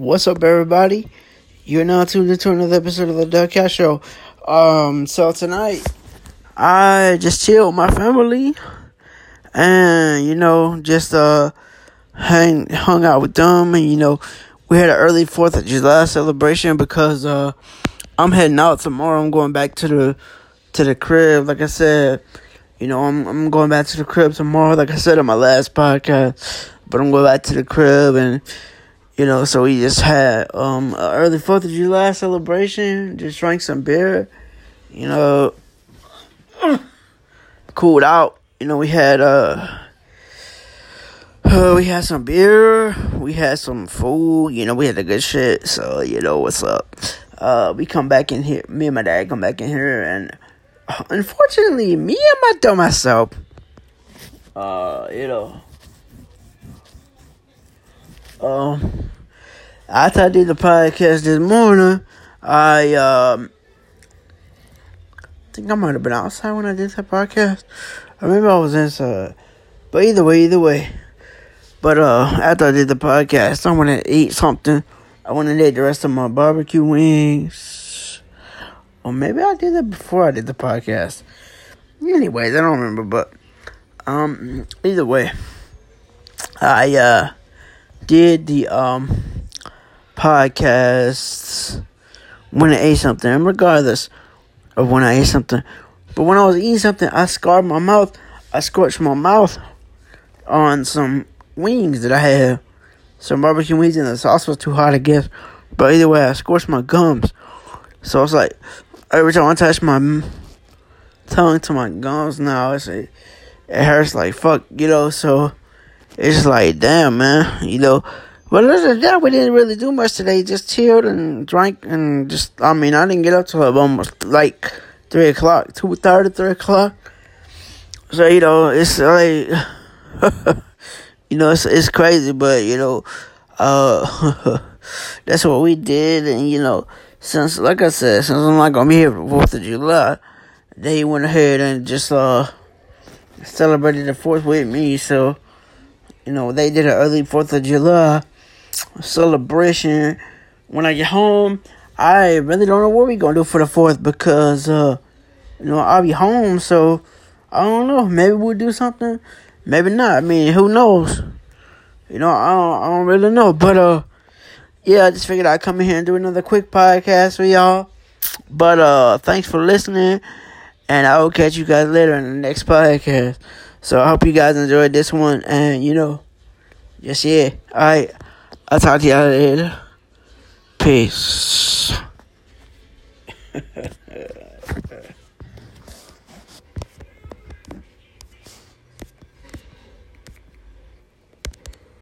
What's up, everybody? You're now tuned into another episode of the Doug Cash Show. Um, so tonight, I just chilled with my family, and you know, just uh, hang hung out with them, and you know, we had an early Fourth of July celebration because uh, I'm heading out tomorrow. I'm going back to the to the crib. Like I said, you know, I'm I'm going back to the crib tomorrow. Like I said in my last podcast, but I'm going back to the crib and you know, so we just had um early Fourth of July celebration. Just drank some beer, you know, cooled out. You know, we had uh, uh, we had some beer, we had some food. You know, we had the good shit. So you know what's up. Uh, we come back in here. Me and my dad come back in here, and unfortunately, me and my dumb myself, uh, you know um, after I did the podcast this morning, I um, think I might have been outside when I did that podcast. I remember I was inside. But either way, either way. But uh, after I did the podcast, I want to eat something. I want to eat the rest of my barbecue wings. Or maybe I did that before I did the podcast. Anyways, I don't remember, but um, either way, I uh did the um podcast when I ate something, regardless of when I ate something, but when I was eating something, I scarred my mouth. I scorched my mouth on some wings that I had, some barbecue wings, and the sauce was too hot, I guess. But either way, I scorched my gums. So I was like every time I touch my tongue to my gums now, it's like, it hurts like fuck, you know. So it's like, damn, man, you know. But other than that, we didn't really do much today. Just chilled and drank and just, I mean, I didn't get up till almost like 3 o'clock, 2.30, 3 o'clock. So, you know, it's like, you know, it's, it's crazy, but, you know, uh, that's what we did. And, you know, since, like I said, since I'm not going to be here for 4th of July, they went ahead and just, uh, celebrated the 4th with me. So, you know, they did an early 4th of July celebration. When I get home, I really don't know what going to do for the 4th because, uh, you know, I'll be home. So, I don't know. Maybe we'll do something. Maybe not. I mean, who knows? You know, I don't, I don't really know. But, uh, yeah, I just figured I'd come in here and do another quick podcast for y'all. But, uh, thanks for listening. And I will catch you guys later in the next podcast. So I hope you guys enjoyed this one. And, you know, just yeah. Alright. I'll talk to y'all later. Peace.